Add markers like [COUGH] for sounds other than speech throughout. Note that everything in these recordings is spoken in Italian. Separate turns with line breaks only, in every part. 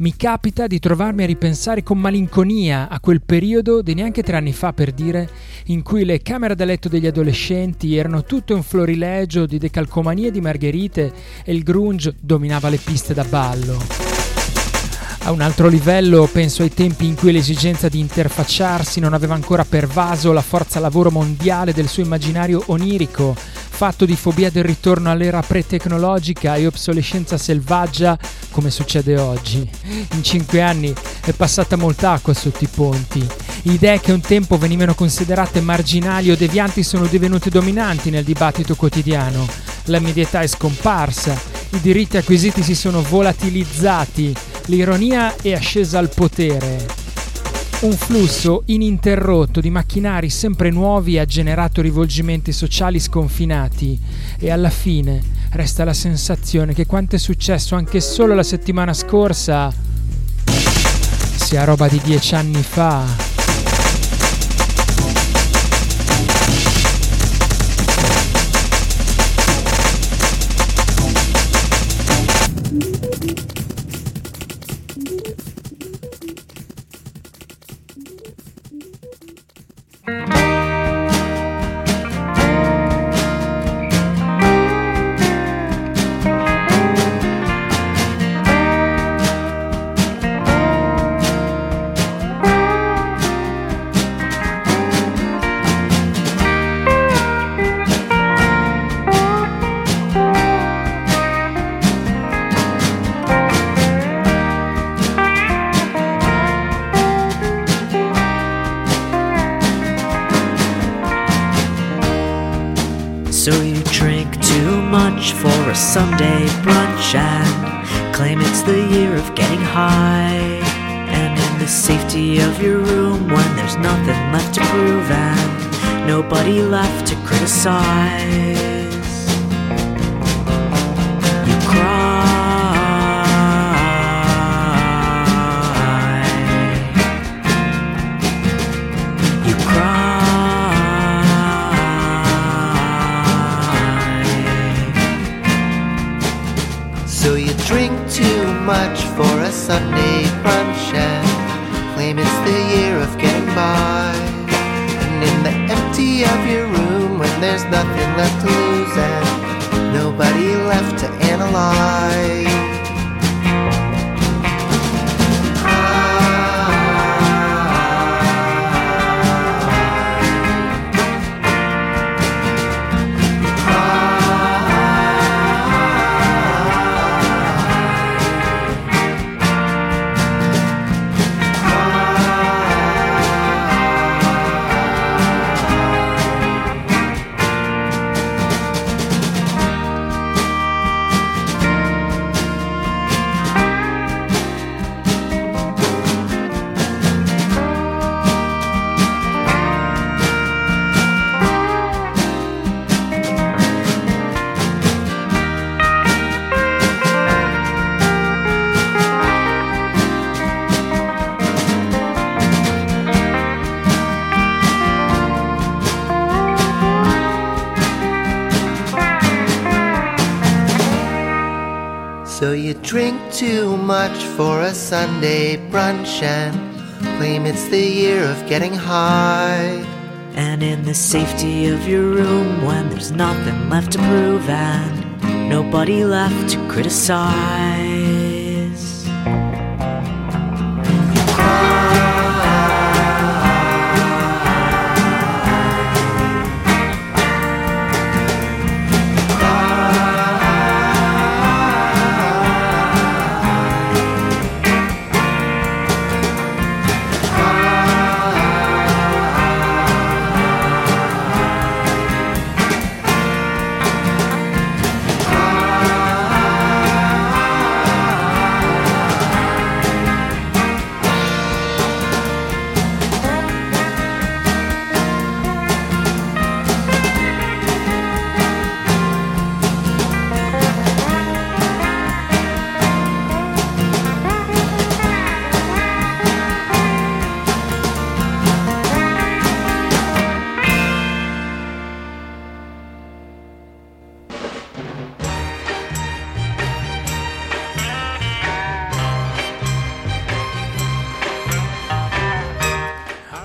Mi capita di trovarmi a ripensare con malinconia a quel periodo di neanche tre anni fa, per dire, in cui le camere da letto degli adolescenti erano tutto un florilegio di decalcomanie di margherite e il grunge dominava le piste da ballo. A un altro livello penso ai tempi in cui l'esigenza di interfacciarsi non aveva ancora pervaso la forza lavoro mondiale del suo immaginario onirico, fatto di fobia del ritorno all'era pre-tecnologica e obsolescenza selvaggia come succede oggi. In cinque anni è passata molta acqua sotto i ponti. Idee che un tempo venivano considerate marginali o devianti sono divenute dominanti nel dibattito quotidiano. La medietà è scomparsa, i diritti acquisiti si sono volatilizzati, l'ironia è ascesa al potere. Un flusso ininterrotto di macchinari sempre nuovi ha generato rivolgimenti sociali sconfinati e alla fine resta la sensazione che quanto è successo anche solo la settimana scorsa sia roba di dieci anni fa.
Sunday brunch and claim it's the year of getting high. And in the safety of your room when there's nothing left to prove and nobody left to criticize.
Much for a Sunday brunch and claim it's the year of getting high.
And in the safety of your room when there's nothing left to prove and nobody left to criticize.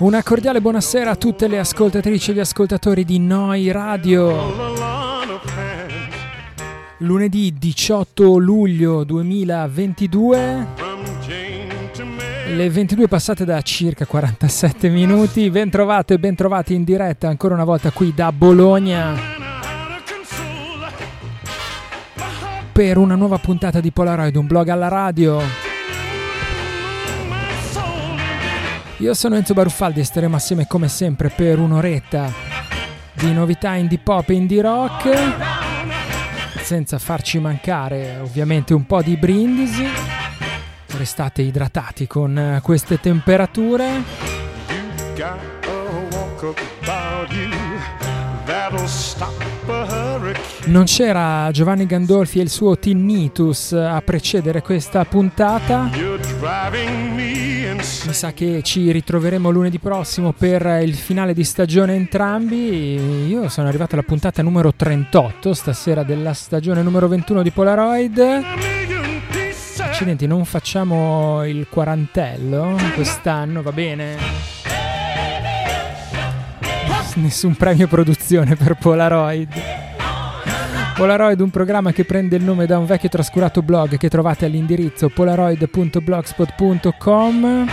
Una cordiale buonasera a tutte le ascoltatrici e gli ascoltatori di Noi Radio. Lunedì 18 luglio 2022. Le 22 passate da circa 47 minuti. Bentrovate e bentrovati in diretta ancora una volta qui da Bologna. Per una nuova puntata di Polaroid, un blog alla radio. Io sono Enzo Baruffaldi e staremo assieme come sempre per un'oretta di novità indie pop e indie rock, senza farci mancare ovviamente un po' di brindisi. Restate idratati con queste temperature. Non c'era Giovanni Gandolfi e il suo Tinnitus a precedere questa puntata. Mi sa che ci ritroveremo lunedì prossimo per il finale di stagione entrambi. Io sono arrivato alla puntata numero 38 stasera della stagione numero 21 di Polaroid. Accidenti, non facciamo il quarantello quest'anno, va bene? nessun premio produzione per Polaroid. Polaroid, un programma che prende il nome da un vecchio trascurato blog che trovate all'indirizzo polaroid.blogspot.com.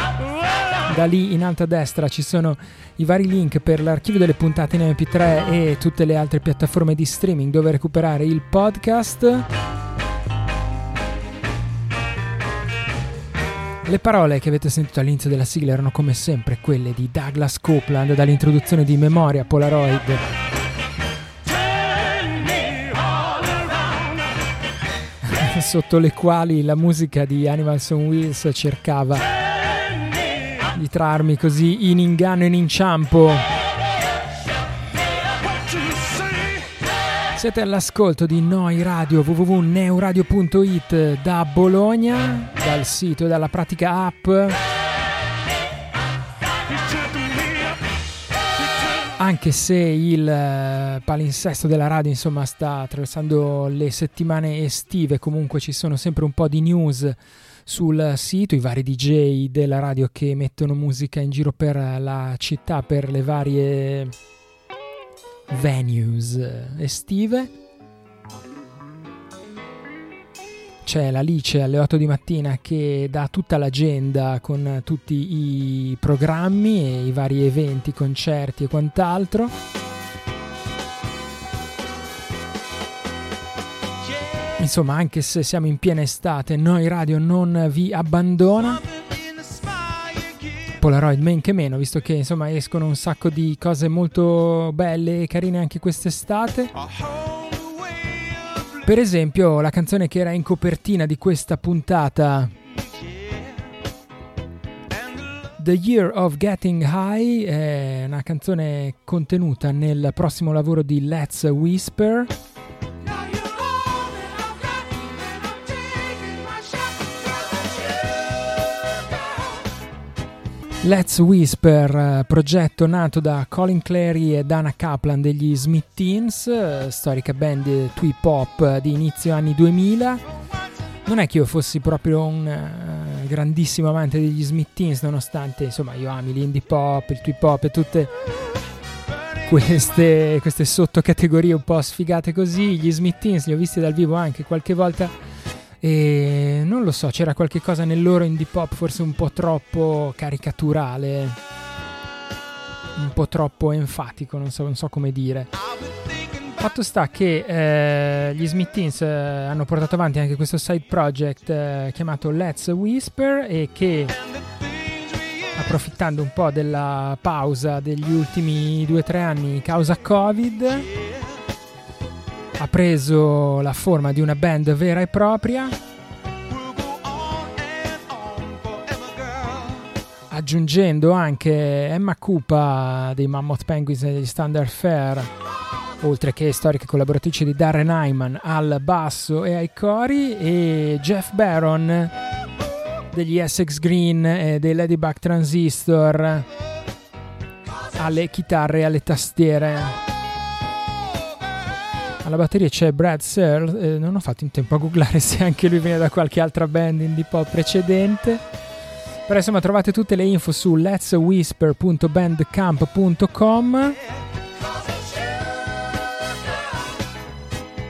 Da lì in alto a destra ci sono i vari link per l'archivio delle puntate in MP3 e tutte le altre piattaforme di streaming dove recuperare il podcast. Le parole che avete sentito all'inizio della sigla erano come sempre quelle di Douglas Copeland dall'introduzione di Memoria Polaroid. Sotto le quali la musica di Animals on Wheels cercava di trarmi così in inganno e in inciampo. Siete all'ascolto di Noi Radio www.neuradio.it da Bologna, dal sito e dalla pratica app. Anche se il eh, palinsesto della radio insomma sta attraversando le settimane estive, comunque ci sono sempre un po' di news sul sito, i vari DJ della radio che mettono musica in giro per la città, per le varie venues estive. C'è l'Alice alle 8 di mattina che dà tutta l'agenda con tutti i programmi e i vari eventi, concerti e quant'altro. Insomma, anche se siamo in piena estate, Noi Radio non vi abbandona. Polaroid men che meno, visto che insomma escono un sacco di cose molto belle e carine anche quest'estate. Per esempio, la canzone che era in copertina di questa puntata The Year of Getting High è una canzone contenuta nel prossimo lavoro di Let's Whisper. Let's Whisper, eh, progetto nato da Colin Clary e Dana Kaplan degli Smith Teens, eh, storica band tweep pop di inizio anni 2000. Non è che io fossi proprio un uh, grandissimo amante degli Smith Teens, nonostante insomma io ami l'indie pop, il tweep pop e tutte queste, queste sottocategorie un po' sfigate così. Gli Smith Teens li ho visti dal vivo anche qualche volta e non lo so, c'era qualche cosa nel loro indie pop forse un po' troppo caricaturale, un po' troppo enfatico, non so, non so come dire. Fatto sta che eh, gli Smith Teens eh, hanno portato avanti anche questo side project eh, chiamato Let's Whisper e che approfittando un po' della pausa degli ultimi 2-3 anni causa Covid ha preso la forma di una band vera e propria, aggiungendo anche Emma Cupa dei Mammoth Penguins e degli Standard Fair, oltre che storiche collaboratrici di Darren Hyman al basso e ai cori, e Jeff Barron degli Essex Green e dei Ladybug Transistor alle chitarre e alle tastiere. Alla batteria c'è Brad Searle, eh, non ho fatto in tempo a googlare [LAUGHS] se anche lui viene da qualche altra band indie pop precedente, Però insomma trovate tutte le info su letswhisper.bandcamp.com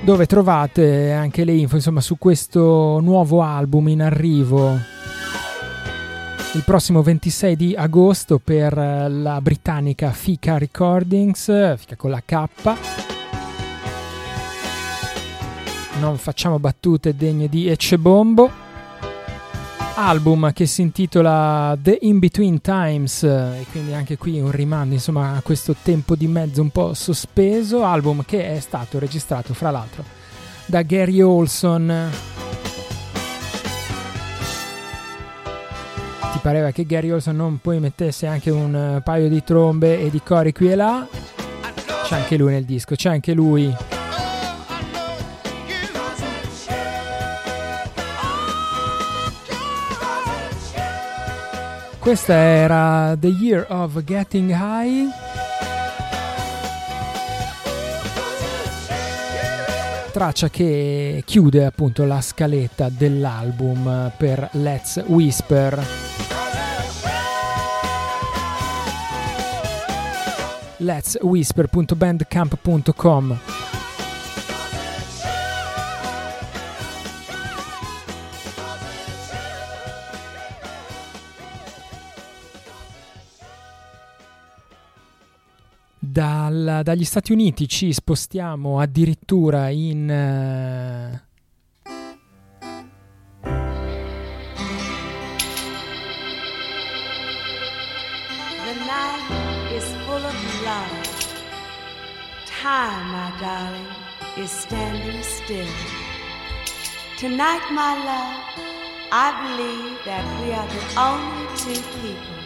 dove trovate anche le info insomma, su questo nuovo album in arrivo il prossimo 26 di agosto per la britannica Fika Recordings, Fika con la K. Non facciamo battute degne di Ecce album che si intitola The In Between Times e quindi anche qui un rimando insomma a questo tempo di mezzo un po' sospeso, album che è stato registrato fra l'altro da Gary Olson. Ti pareva che Gary Olson non poi mettesse anche un paio di trombe e di cori qui e là? C'è anche lui nel disco, c'è anche lui. Questa era The Year of Getting High. Traccia che chiude appunto la scaletta dell'album per Let's Whisper. Let's Whisper.bandcamp.com Dal, dagli Stati Uniti ci spostiamo addirittura in... Uh,
Time, my darling, is standing still. Tonight, my love, I believe that we are the only two people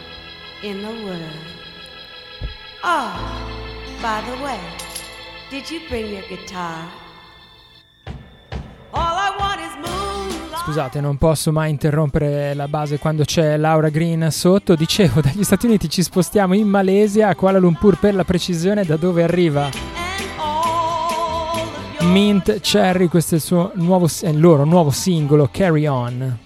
in the world. Oh, by the way, did you bring your guitar? All I want is moonlight.
Scusate, non posso mai interrompere la base quando c'è Laura Green sotto. Dicevo, dagli Stati Uniti ci spostiamo in Malesia, a Kuala Lumpur per la precisione, da dove arriva Mint Cherry. Questo è il, suo nuovo, è il loro nuovo singolo, Carry On.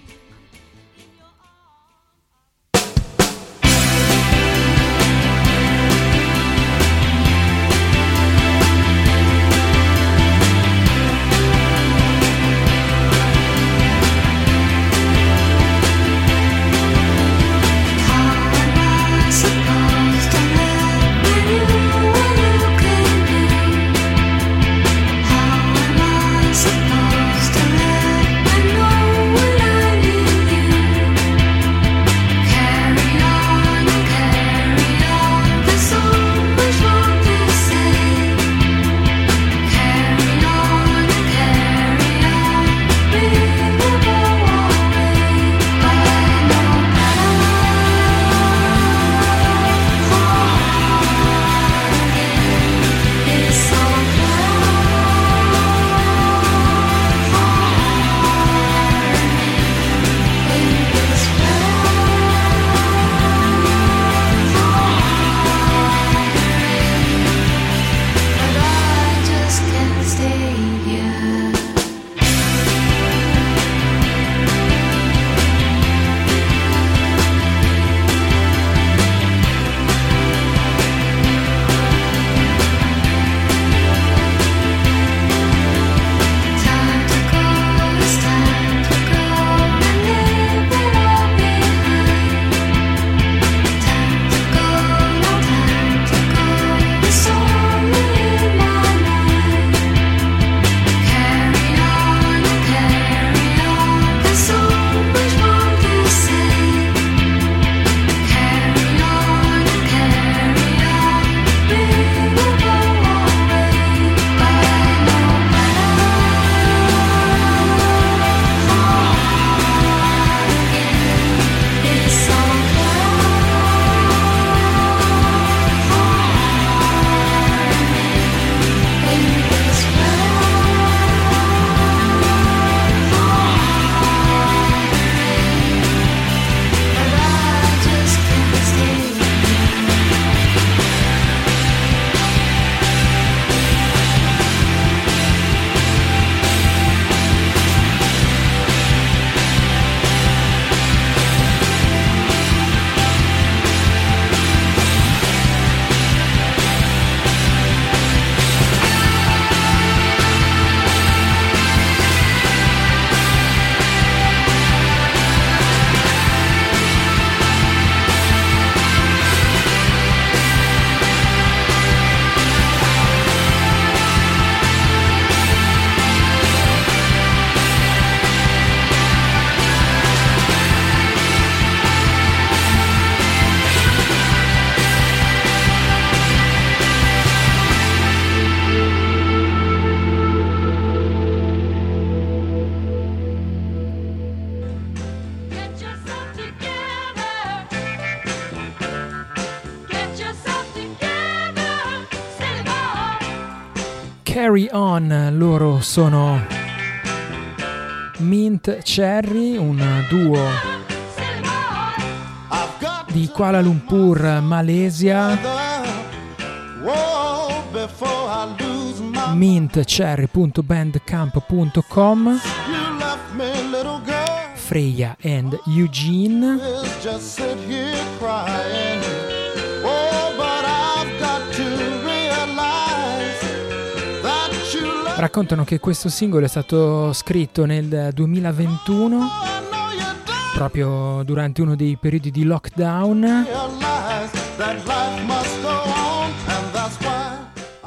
Carry On, loro sono Mint Cherry, un duo di Kuala Lumpur, Malesia. mintcherry.bandcamp.com Freya and Eugene raccontano che questo singolo è stato scritto nel 2021 proprio durante uno dei periodi di lockdown.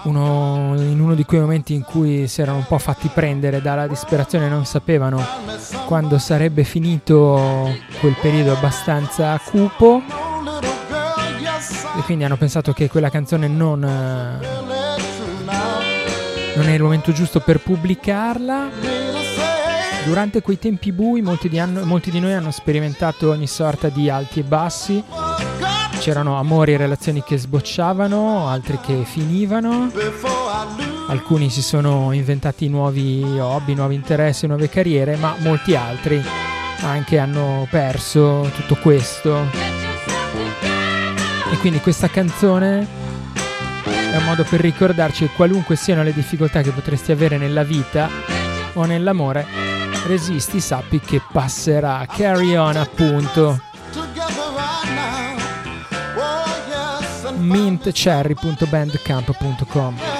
Uno, in uno di quei momenti in cui si erano un po' fatti prendere dalla disperazione non sapevano quando sarebbe finito quel periodo abbastanza cupo. E quindi hanno pensato che quella canzone non non è il momento giusto per pubblicarla. Durante quei tempi bui molti di, anno, molti di noi hanno sperimentato ogni sorta di alti e bassi. C'erano amori e relazioni che sbocciavano, altri che finivano. Alcuni si sono inventati nuovi hobby, nuovi interessi, nuove carriere, ma molti altri anche hanno perso tutto questo. E quindi questa canzone è un modo per ricordarci che qualunque siano le difficoltà che potresti avere nella vita o nell'amore, resisti, sappi che passerà. Carry on appunto. mintcherry.bandcamp.com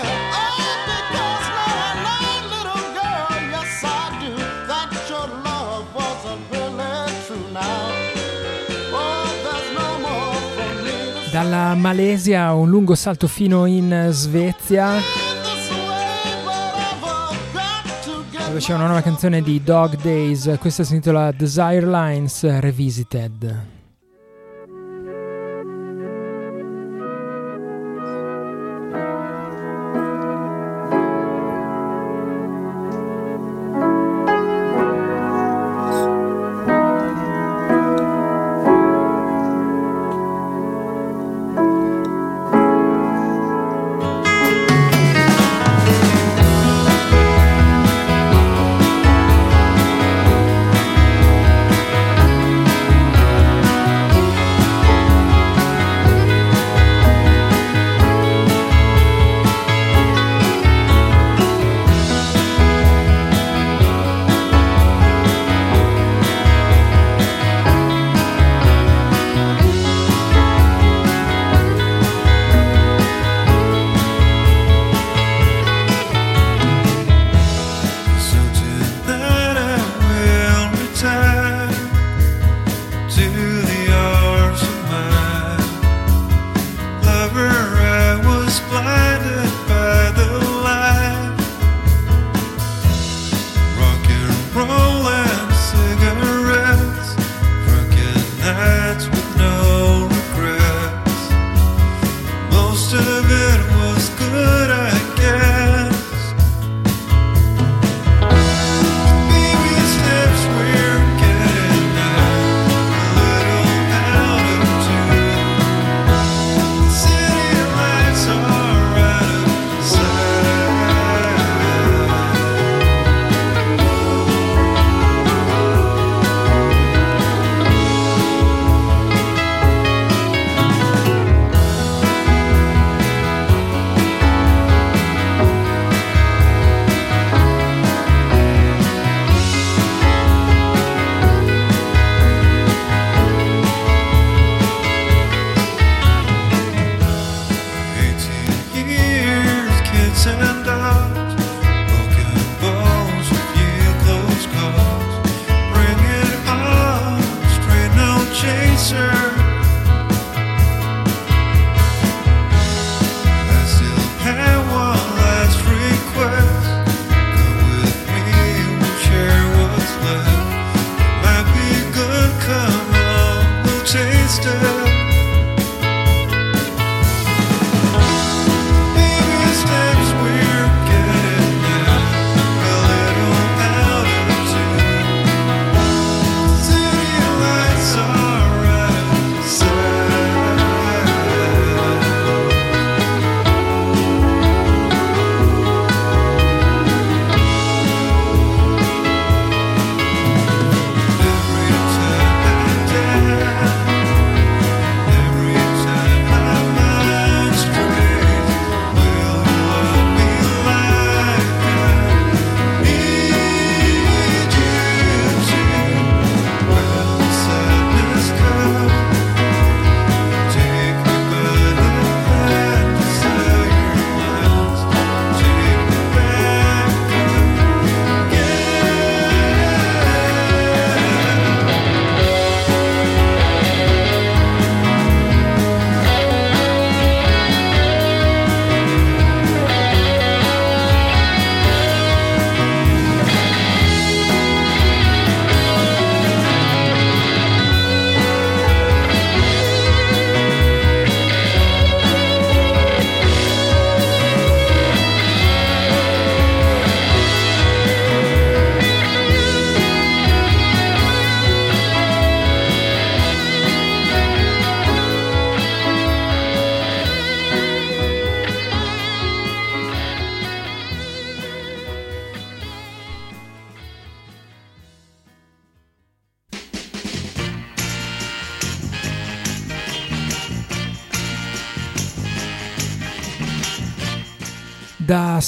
Dalla Malesia un lungo salto fino in Svezia. Dove c'è una nuova canzone di Dog Days, questa si intitola Desire Lines Revisited.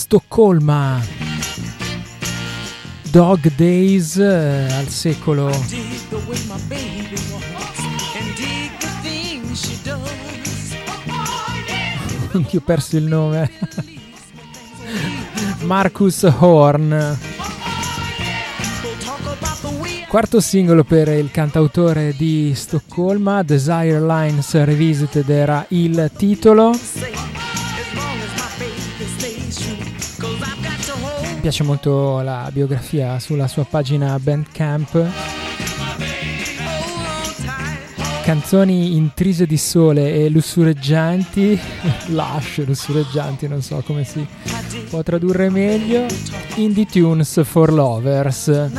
Stoccolma. Dog Days eh, al secolo. Anch'io [LAUGHS] ho perso il nome. Marcus Horn. Quarto singolo per il cantautore di Stoccolma, Desire Lines Revisited era il titolo. Piace molto la biografia sulla sua pagina Bandcamp. Canzoni intrise di sole e lussureggianti, [LAUGHS] lush, lussureggianti, non so come si può tradurre meglio. Indie Tunes for Lovers.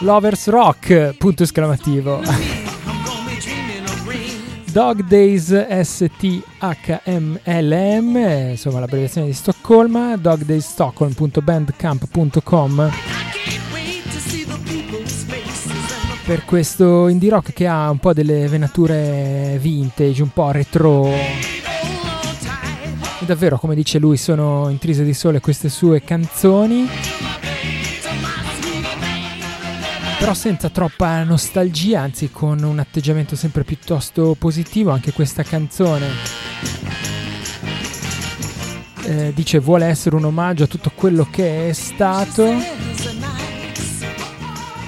Lovers Rock, punto esclamativo. [LAUGHS] Dog Days STHMLM, insomma l'abbreviazione di Stoccolma, dogdaysstockholm.bandcamp.com per questo indie rock che ha un po' delle venature vintage, un po' retro. E davvero, come dice lui, sono intrise di sole queste sue canzoni. Però senza troppa nostalgia, anzi con un atteggiamento sempre piuttosto positivo, anche questa canzone. Eh, dice vuole essere un omaggio a tutto quello che è stato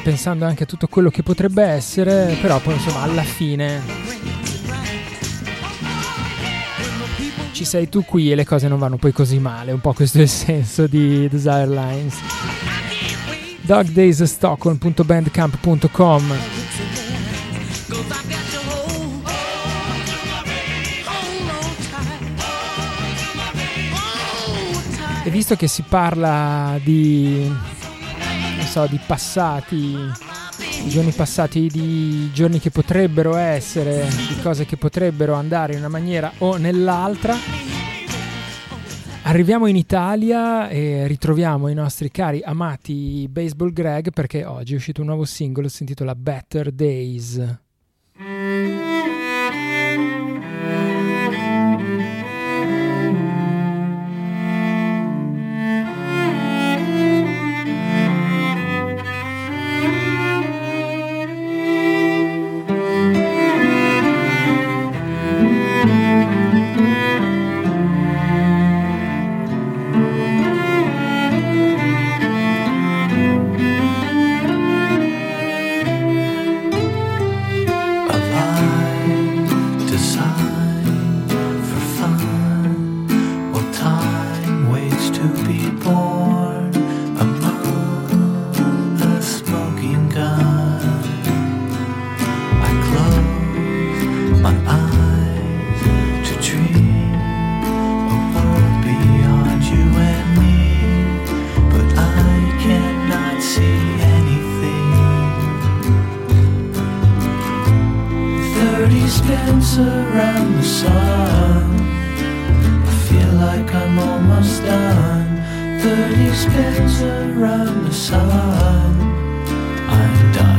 pensando anche a tutto quello che potrebbe essere, però poi insomma alla fine ci sei tu qui e le cose non vanno poi così male, un po' questo è il senso di Desire Lines. dogdaysstockholm.bandcamp.com E visto che si parla di non so, di passati, di giorni passati, di giorni che potrebbero essere, di cose che potrebbero andare in una maniera o nell'altra. Arriviamo in Italia e ritroviamo i nostri cari amati Baseball Greg perché oggi è uscito un nuovo singolo, si intitola Better Days.
around the sun. I feel like I'm almost done. Thirty spins around the sun. I'm done.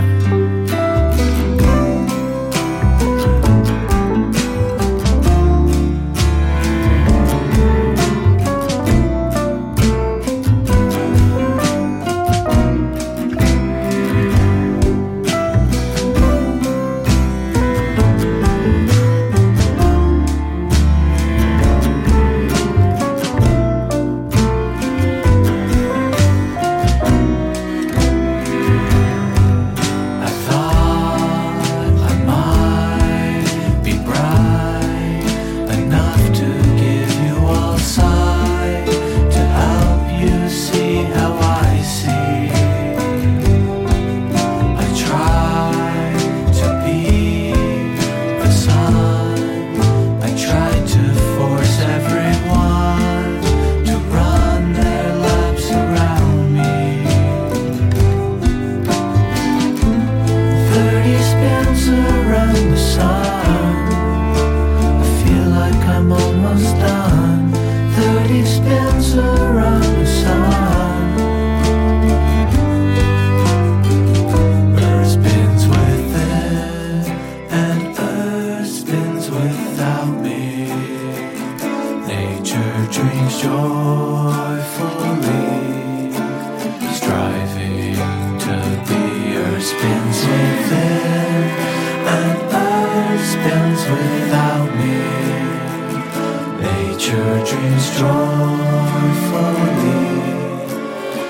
Drinks joyfully,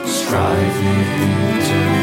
striving to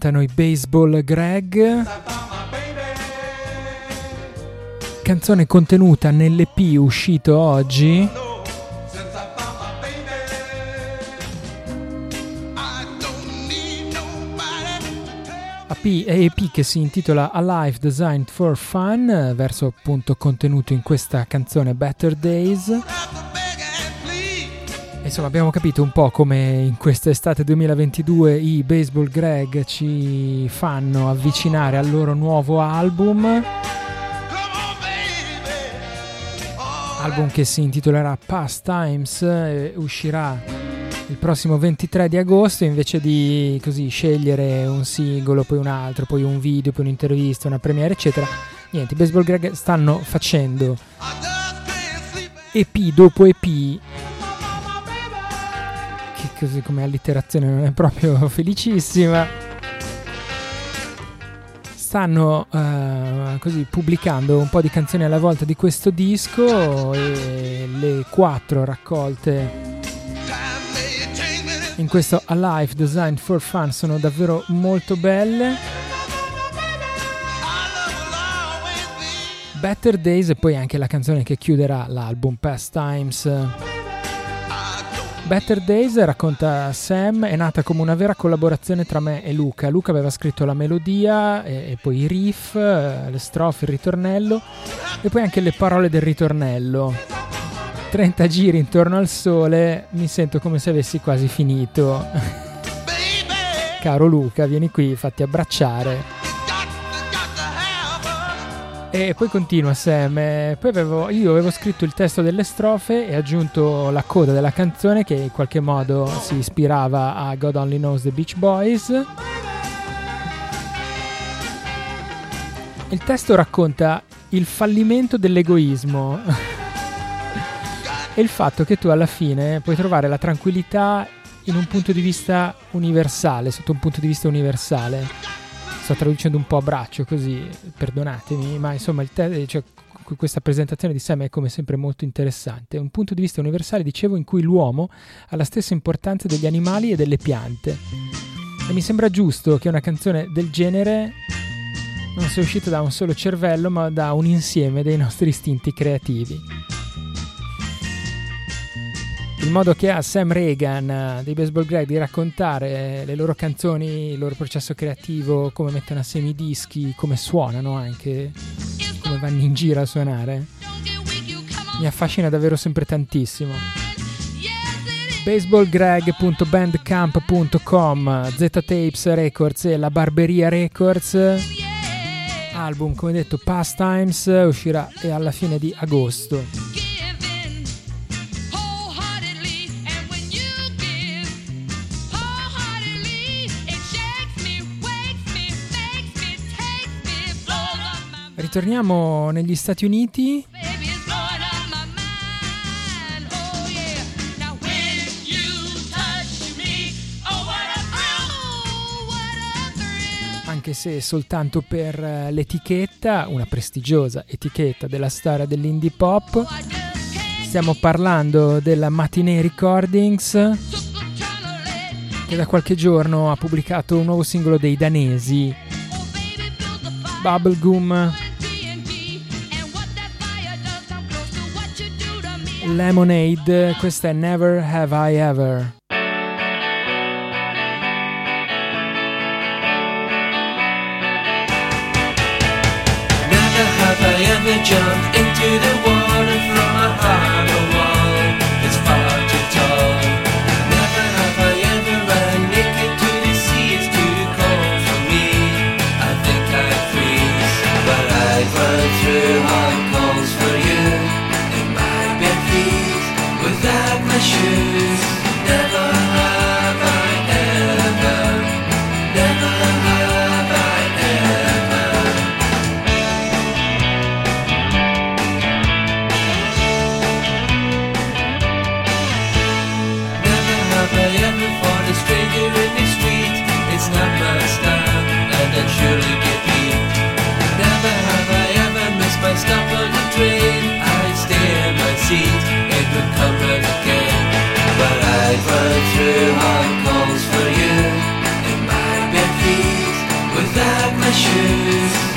cantano i Baseball Greg. Canzone contenuta nell'EP uscito oggi. EP che si intitola Alive Designed for Fun, verso appunto contenuto in questa canzone Better Days. Insomma, abbiamo capito un po' come in quest'estate 2022 i Baseball Greg ci fanno avvicinare al loro nuovo album. Album che si intitolerà Past Times, eh, uscirà il prossimo 23 di agosto invece di così scegliere un singolo, poi un altro, poi un video, poi un'intervista, una premiere, eccetera. Niente, i Baseball Greg stanno facendo EP dopo EP così come allitterazione non è proprio [LAUGHS] felicissima. Stanno eh, così pubblicando un po' di canzoni alla volta di questo disco e le quattro raccolte in questo Alive Designed for Fun sono davvero molto belle. Better Days e poi anche la canzone che chiuderà l'album Past Times. Better Days racconta Sam, è nata come una vera collaborazione tra me e Luca. Luca aveva scritto la melodia e, e poi i riff, eh, le strofe, il ritornello e poi anche le parole del ritornello. 30 giri intorno al sole, mi sento come se avessi quasi finito. Caro Luca, vieni qui, fatti abbracciare. E poi continua Sam. eh, Poi avevo, io avevo scritto il testo delle strofe e aggiunto la coda della canzone che in qualche modo si ispirava a God Only Knows the Beach Boys. Il testo racconta il fallimento dell'egoismo [LAUGHS] e il fatto che tu alla fine puoi trovare la tranquillità in un punto di vista universale, sotto un punto di vista universale. Sto traducendo un po' a braccio così, perdonatemi, ma insomma te- cioè, qu- questa presentazione di Sam è come sempre molto interessante. Un punto di vista universale, dicevo, in cui l'uomo ha la stessa importanza degli animali e delle piante. E mi sembra giusto che una canzone del genere non sia uscita da un solo cervello, ma da un insieme dei nostri istinti creativi. Il modo che ha Sam Reagan eh, dei Baseball Greg di raccontare le loro canzoni, il loro processo creativo, come mettono assieme i dischi, come suonano anche, come vanno in giro a suonare, mi affascina davvero sempre tantissimo. baseballgreg.bandcamp.com Z-Tapes Records e La Barberia Records album come detto Pastimes uscirà alla fine di agosto ritorniamo negli Stati Uniti. Anche se soltanto per eh, l'etichetta, una prestigiosa etichetta della storia dell'indie pop. Stiamo parlando della Matinee Recordings, che da qualche giorno ha pubblicato un nuovo singolo dei danesi, Bubblegum Lemonade. Questa è Never Have I Ever.
Never have I ever jumped into the water I ever fought a stranger in the street. It's not my style, and I'd surely get beat. Never have I ever missed my stop on the train. I'd stay in my seat, it would come right again. But I'd run through hot coals for you in my bare feet, without my shoes.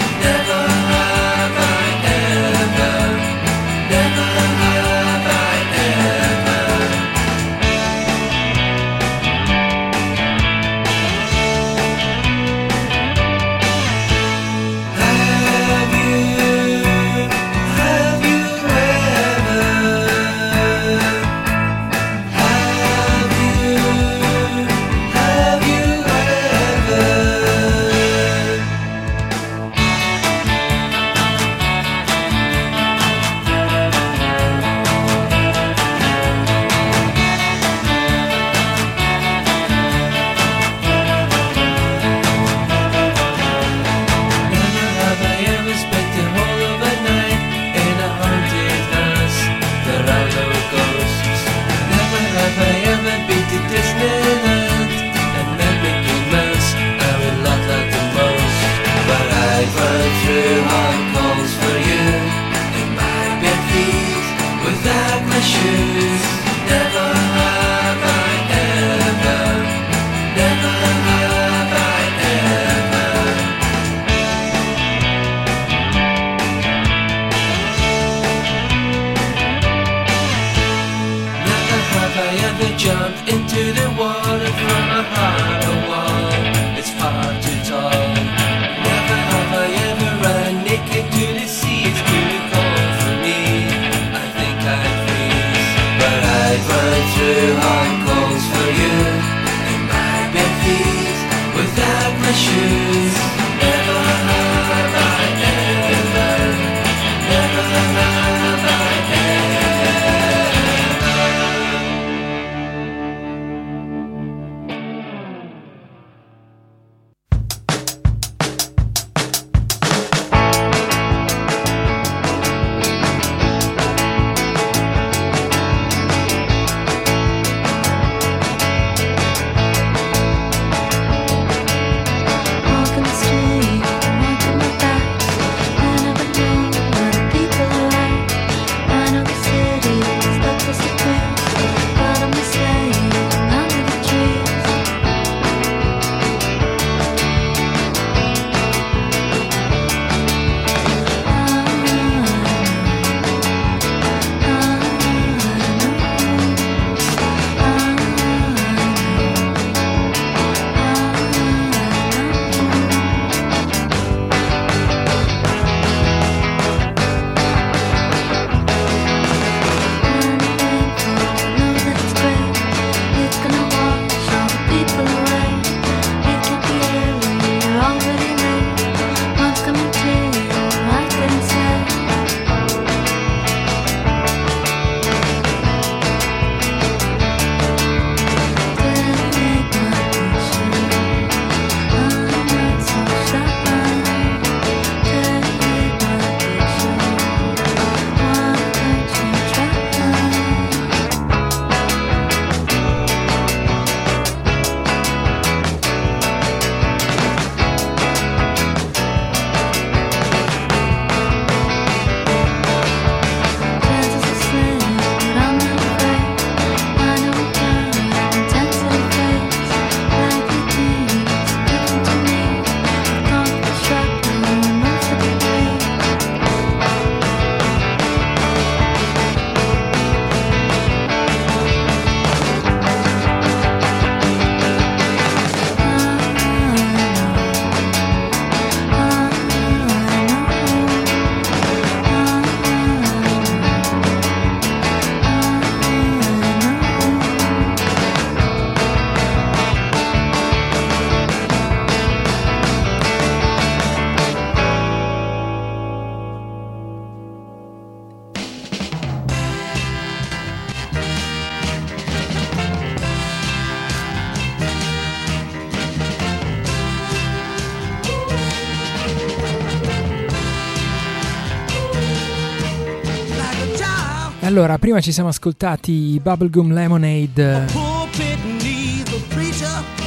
Allora, prima ci siamo ascoltati Bubblegum Lemonade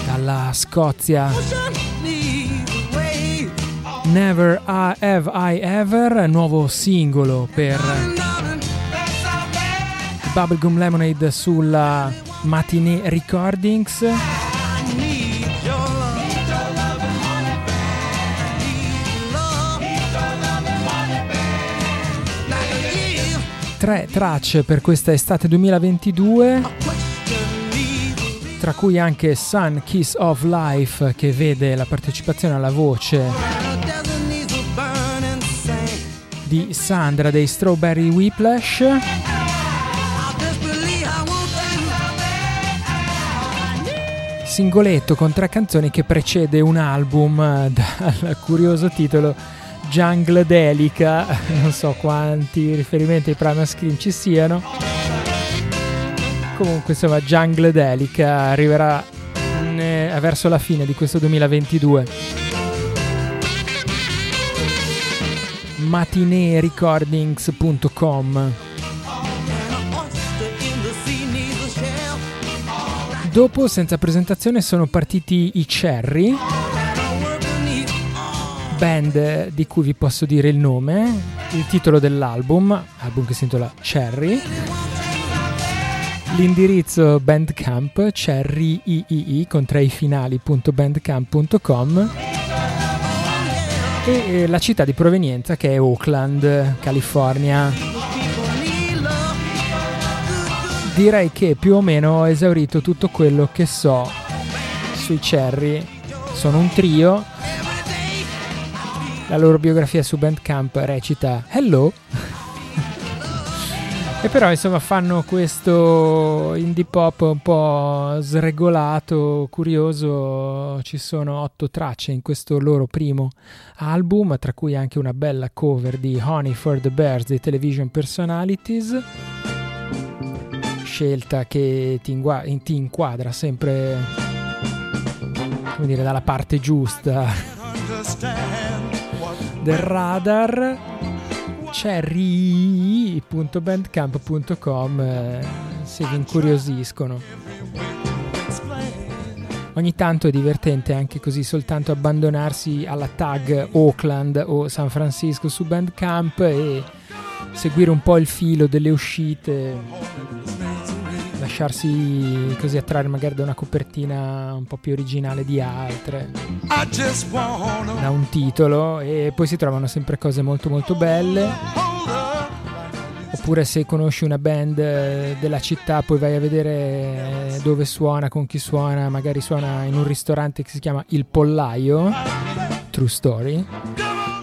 dalla Scozia. Never I Have I Ever, nuovo singolo per. Bubblegum Lemonade sulla Matinee Recordings. Tre tracce per questa estate 2022,
question needs a
tra cui anche Sun Kiss of Life che vede la partecipazione alla voce di Sandra dei Strawberry Whiplash. Singoletto con tre canzoni che precede un album eh, [LAUGHS] dal curioso titolo Jungle Delica. [LAUGHS] Non so quanti riferimenti ai Primal Scream ci siano. Comunque, insomma, Jungle Delica arriverà mm, eh, verso la fine di questo 2022. matineerecordings.com
in.
Dopo, senza presentazione, sono partiti i Cherry, band di cui vi posso dire il nome, il titolo dell'album, album che si intitola Cherry, l'indirizzo Bandcamp, Cherry III con tre i finali.bandcamp.com e eh, la città di provenienza che è Oakland, California. Direi che più o meno ho esaurito tutto quello che so sui Cherry. Sono un trio. La loro biografia su Bandcamp recita Hello. [LAUGHS] e però insomma fanno questo indie pop un po' sregolato, curioso. Ci sono otto tracce in questo loro primo album, tra cui anche una bella cover di Honey for the Bears dei Television Personalities. Scelta che ti, ingua- ti inquadra sempre come dire, dalla parte giusta del radar. Cherry.bandcamp.com eh, se vi incuriosiscono. Ogni tanto è divertente anche così soltanto abbandonarsi alla tag Oakland o San Francisco su Bandcamp e seguire un po' il filo delle uscite lasciarsi così attrarre magari da una copertina un po' più originale di altre. Da un titolo e poi si trovano sempre cose molto molto belle. Oppure se conosci una band eh, della città poi vai a vedere eh, dove suona, con chi suona. Magari suona in un ristorante che si chiama Il Pollaio. True Story.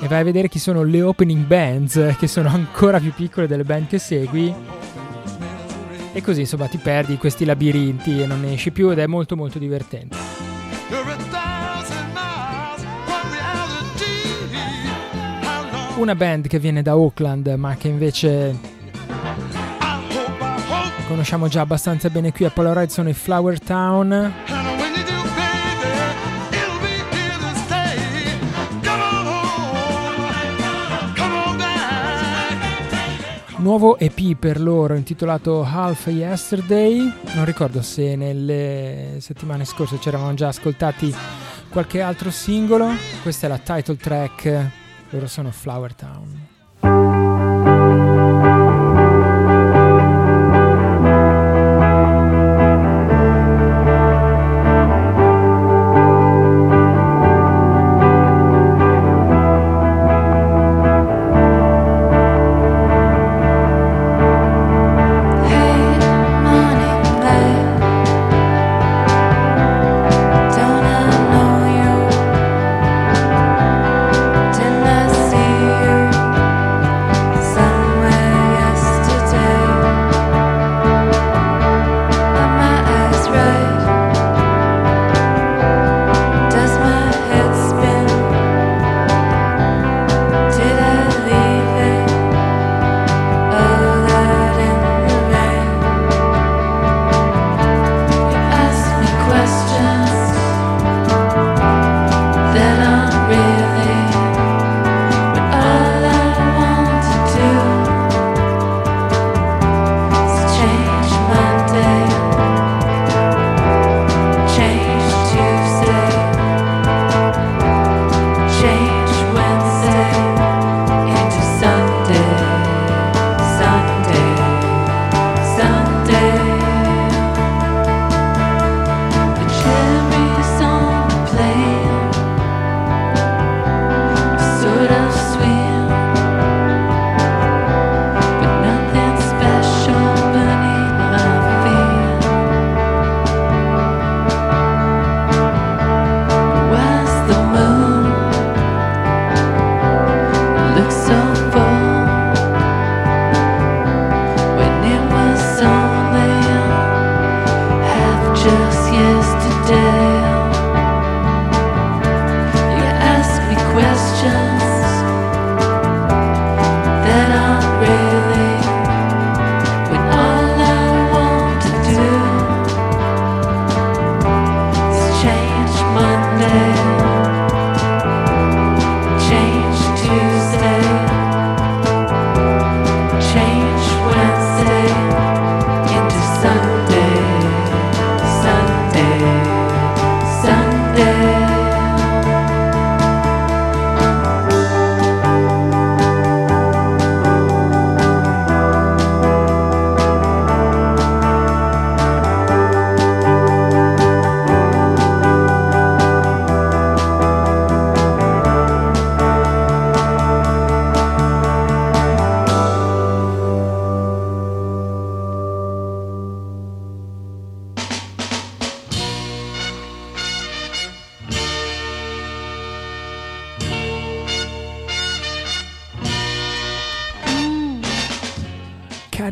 E vai a vedere chi sono le opening bands eh, che sono ancora più piccole delle band che segui e così insomma ti perdi questi labirinti e non ne esci più ed è molto molto divertente. Una band che viene da Oakland ma che invece conosciamo già abbastanza bene qui a Polaroid sono i Flower Town nuovo EP per loro intitolato Half Yesterday. Non ricordo se nelle settimane scorse ci eravamo già ascoltati qualche altro singolo. Questa è la title track. Loro sono Flower Town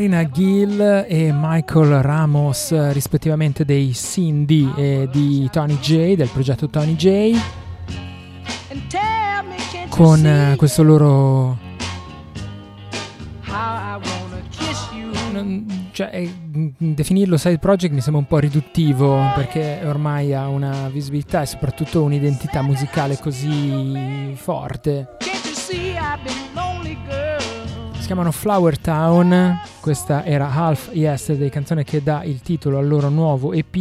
Karina Gill e Michael Ramos, rispettivamente dei Cindy e di Tony J, del progetto Tony J, con eh, questo loro... cioè, eh, definirlo side project mi sembra un po' riduttivo perché ormai ha una visibilità e soprattutto un'identità musicale così forte. Si chiamano Flower Town, questa era Half Yesterday, canzone che dà il titolo al loro nuovo EP.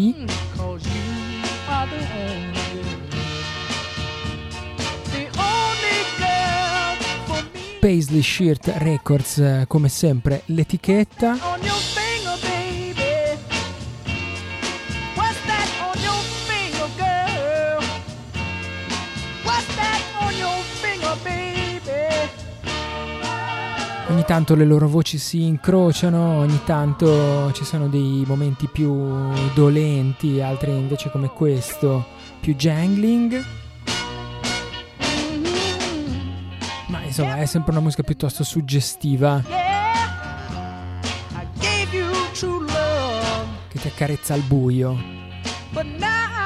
Paisley Shirt Records, eh, come sempre, l'etichetta. Tanto le loro voci si incrociano, ogni tanto ci sono dei momenti più dolenti, altri invece come questo, più jangling. Ma insomma è sempre una musica piuttosto suggestiva che ti accarezza al buio.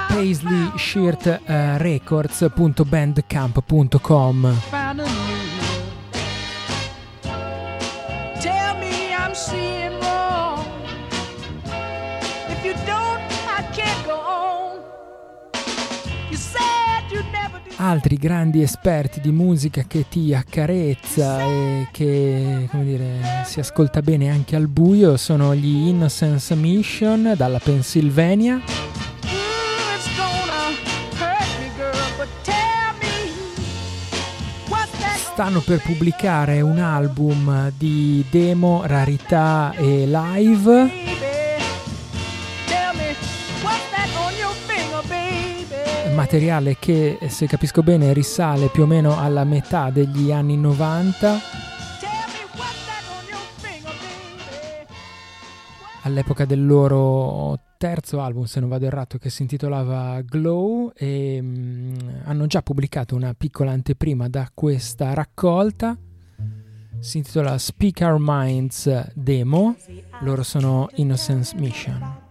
Paisley Shirt eh, Records.bandcamp.com altri grandi esperti di musica che ti accarezza e che come dire, si ascolta bene anche al buio sono gli Innocence Mission dalla Pennsylvania. Stanno per pubblicare un album di demo, rarità e live. Materiale che, se capisco bene, risale più o meno alla metà degli anni 90,
Tell me what's that on your finger, baby?
all'epoca del loro terzo album, se non vado errato, che si intitolava Glow e mm, hanno già pubblicato una piccola anteprima da questa raccolta. Si intitola Speak Our Minds Demo. Loro sono Innocence Mission.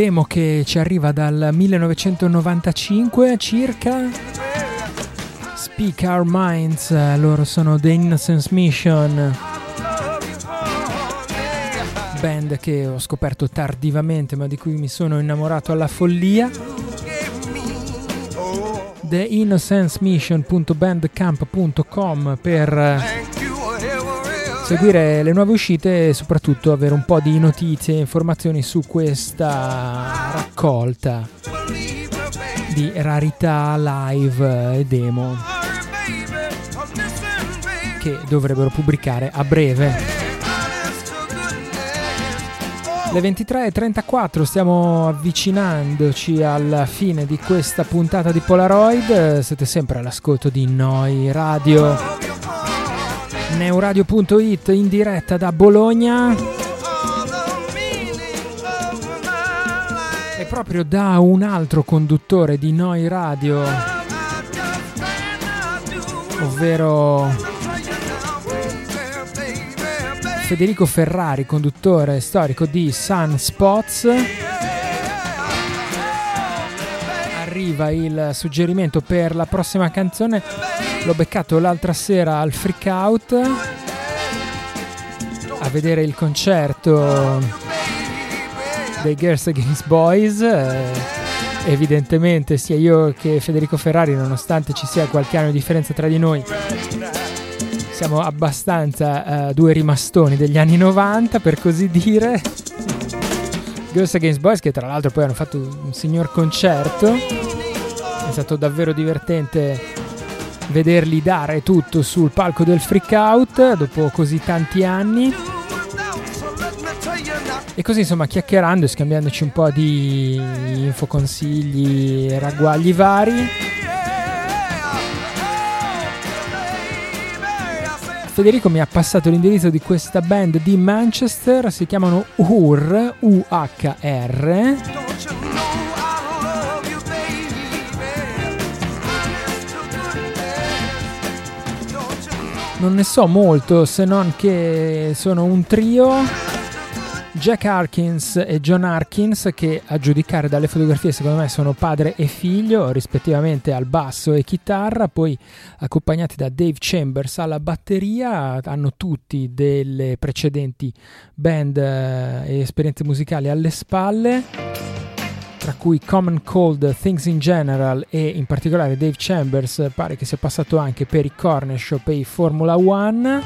Demo che ci arriva dal 1995 circa. Speak Our Minds, loro sono The Innocence Mission. Band che ho scoperto tardivamente ma di cui mi sono innamorato alla follia. TheInnocenceMission.bandcamp.com per eh, seguire le nuove uscite e soprattutto avere un po' di notizie e informazioni su questa raccolta di rarità live e demo che dovrebbero pubblicare a breve. Le 23.34 stiamo avvicinandoci alla fine di questa puntata di Polaroid, siete sempre all'ascolto di Noi Radio, neuradio.it in diretta da Bologna e proprio da un altro conduttore di Noi Radio, ovvero Federico Ferrari, conduttore storico di Sunspots. Arriva il suggerimento per la prossima canzone. L'ho beccato l'altra sera al Freak Out a vedere il concerto dei Girls Against Boys. Eh, evidentemente sia io che Federico Ferrari, nonostante ci sia qualche anno di differenza tra di noi, siamo abbastanza eh, due rimastoni degli anni 90 per così dire Girls Against Boys che tra l'altro poi hanno fatto un signor concerto è stato davvero divertente vederli dare tutto sul palco del freak out dopo così tanti anni e così insomma chiacchierando e scambiandoci un po' di info consigli e ragguagli vari Federico mi ha passato l'indirizzo di questa band di Manchester, si chiamano UHR, U-H-R. Non ne so molto se non che sono un trio. Jack Harkins e John Harkins che a giudicare dalle fotografie secondo me sono padre e figlio rispettivamente al basso e chitarra, poi accompagnati da Dave Chambers alla batteria, hanno tutti delle precedenti band eh, e esperienze musicali alle spalle, tra cui Common Cold, Things in General e in particolare Dave Chambers pare che sia passato anche per i Corner Shop e i Formula One.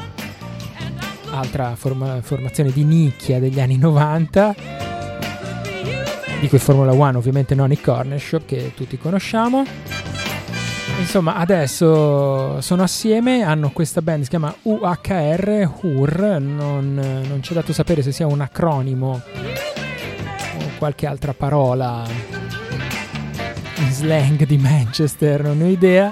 Altra forma- formazione di nicchia degli anni 90 dico i Formula One ovviamente non i Corner Shop che tutti conosciamo. Insomma adesso sono assieme hanno questa band si chiama UHR HUR non, non c'è dato sapere se sia un acronimo qualche altra parola in slang di Manchester non ho idea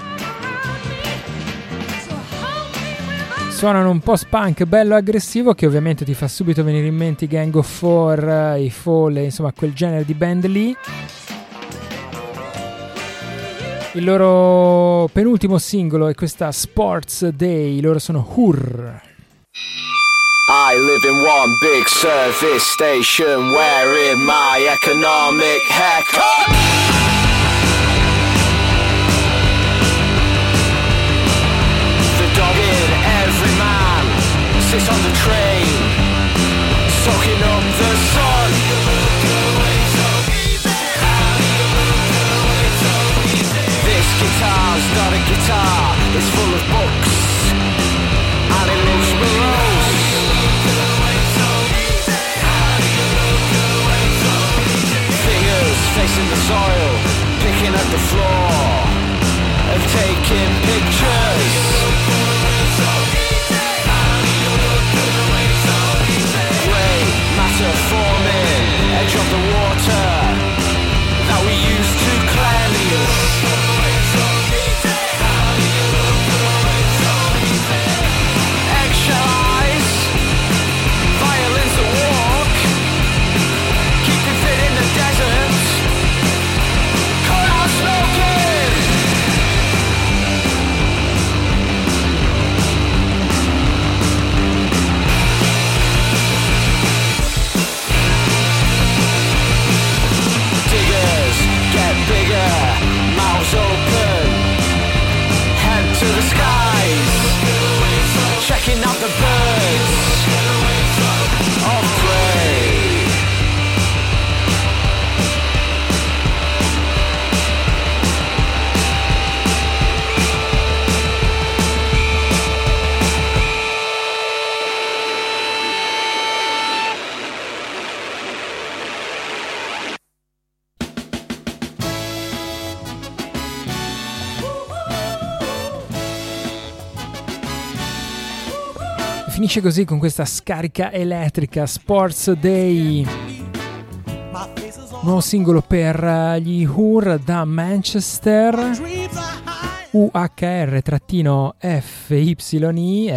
suonano un po' spunk bello aggressivo che ovviamente ti fa subito venire in mente i Gang of Four, i Fall, insomma quel genere di band lì. Il loro penultimo singolo è questa Sports Day, loro sono Hur.
I live in one big service station in my economic haircut. The dog in every man sits on the train, soaking up the sun. This guitar's not a guitar, it's full of books, face in the soil, picking at the floor, of taking pictures.
Finisce così con questa scarica elettrica Sports Day. Nuovo singolo per eh, gli Hur da Manchester. UHR-FYI,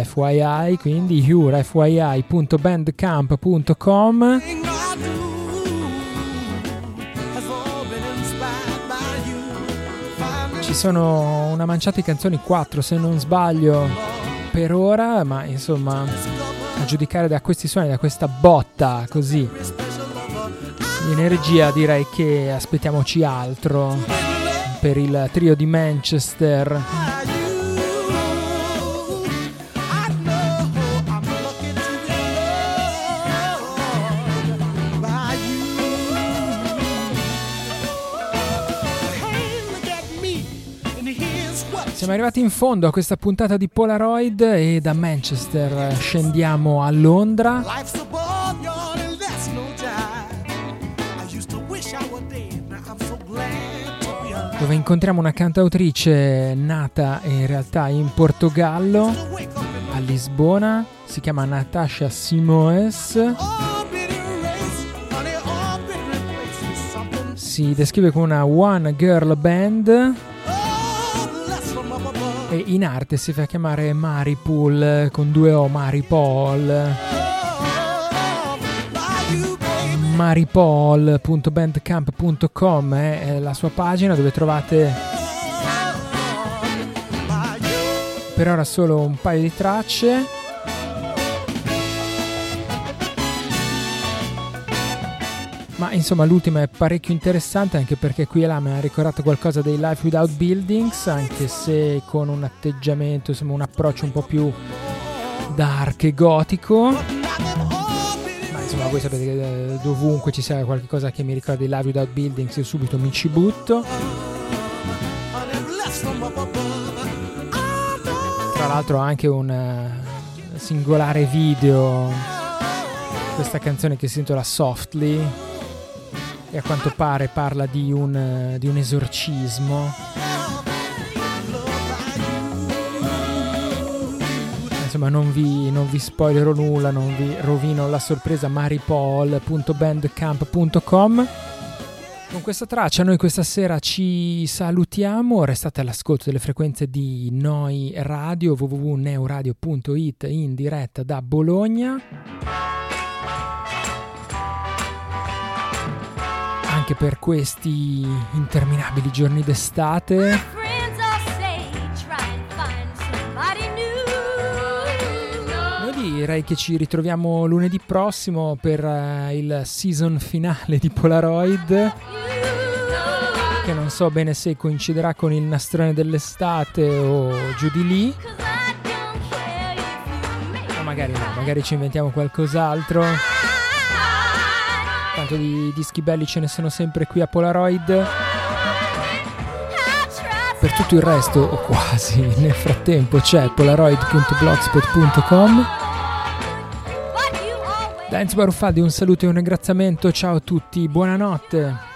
FYI, quindi hurfyi.bandcamp.com. Ci sono una manciata di canzoni, 4 se non sbaglio, per ora, ma insomma, a giudicare da questi suoni, da questa botta così di energia, direi che aspettiamoci altro per il trio di Manchester. Siamo arrivati in fondo a questa puntata di Polaroid e da Manchester scendiamo a Londra. Dove incontriamo una cantautrice nata in realtà in Portogallo, a Lisbona, si chiama Natasha Simoes, si descrive come una one girl band e in arte si fa chiamare Maripool con due O, Maripol. maripol.bandcamp.com è la sua pagina dove trovate per ora solo un paio di tracce ma insomma l'ultima è parecchio interessante anche perché qui e là mi ha ricordato qualcosa dei Life Without Buildings anche se con un atteggiamento insomma un approccio un po' più dark e gotico. Ma insomma voi sapete che eh, dovunque ci sia qualcosa che mi ricorda i Live Without Buildings io subito mi ci butto. Tra l'altro anche un eh, singolare video. Questa canzone che si intitola Softly e a quanto pare parla di un, di un esorcismo. Insomma non vi, non vi spoilerò nulla, non vi rovino la sorpresa. Maripol.bandcamp.com con questa traccia noi questa sera ci salutiamo, restate all'ascolto delle frequenze di Noi Radio www.neuradio.it in diretta da Bologna anche per questi interminabili giorni d'estate direi che ci ritroviamo lunedì prossimo per eh, il season finale di Polaroid. Che non so bene se coinciderà con il nastrone dell'estate o giù di lì. O magari no, magari ci inventiamo qualcos'altro. Tanto di dischi belli ce ne sono sempre qui a Polaroid. Per tutto il resto, o quasi, [LAUGHS] nel frattempo c'è polaroid.blogspot.com. Da Enzo Baruffaldi un saluto e un ringraziamento, ciao a tutti, buonanotte.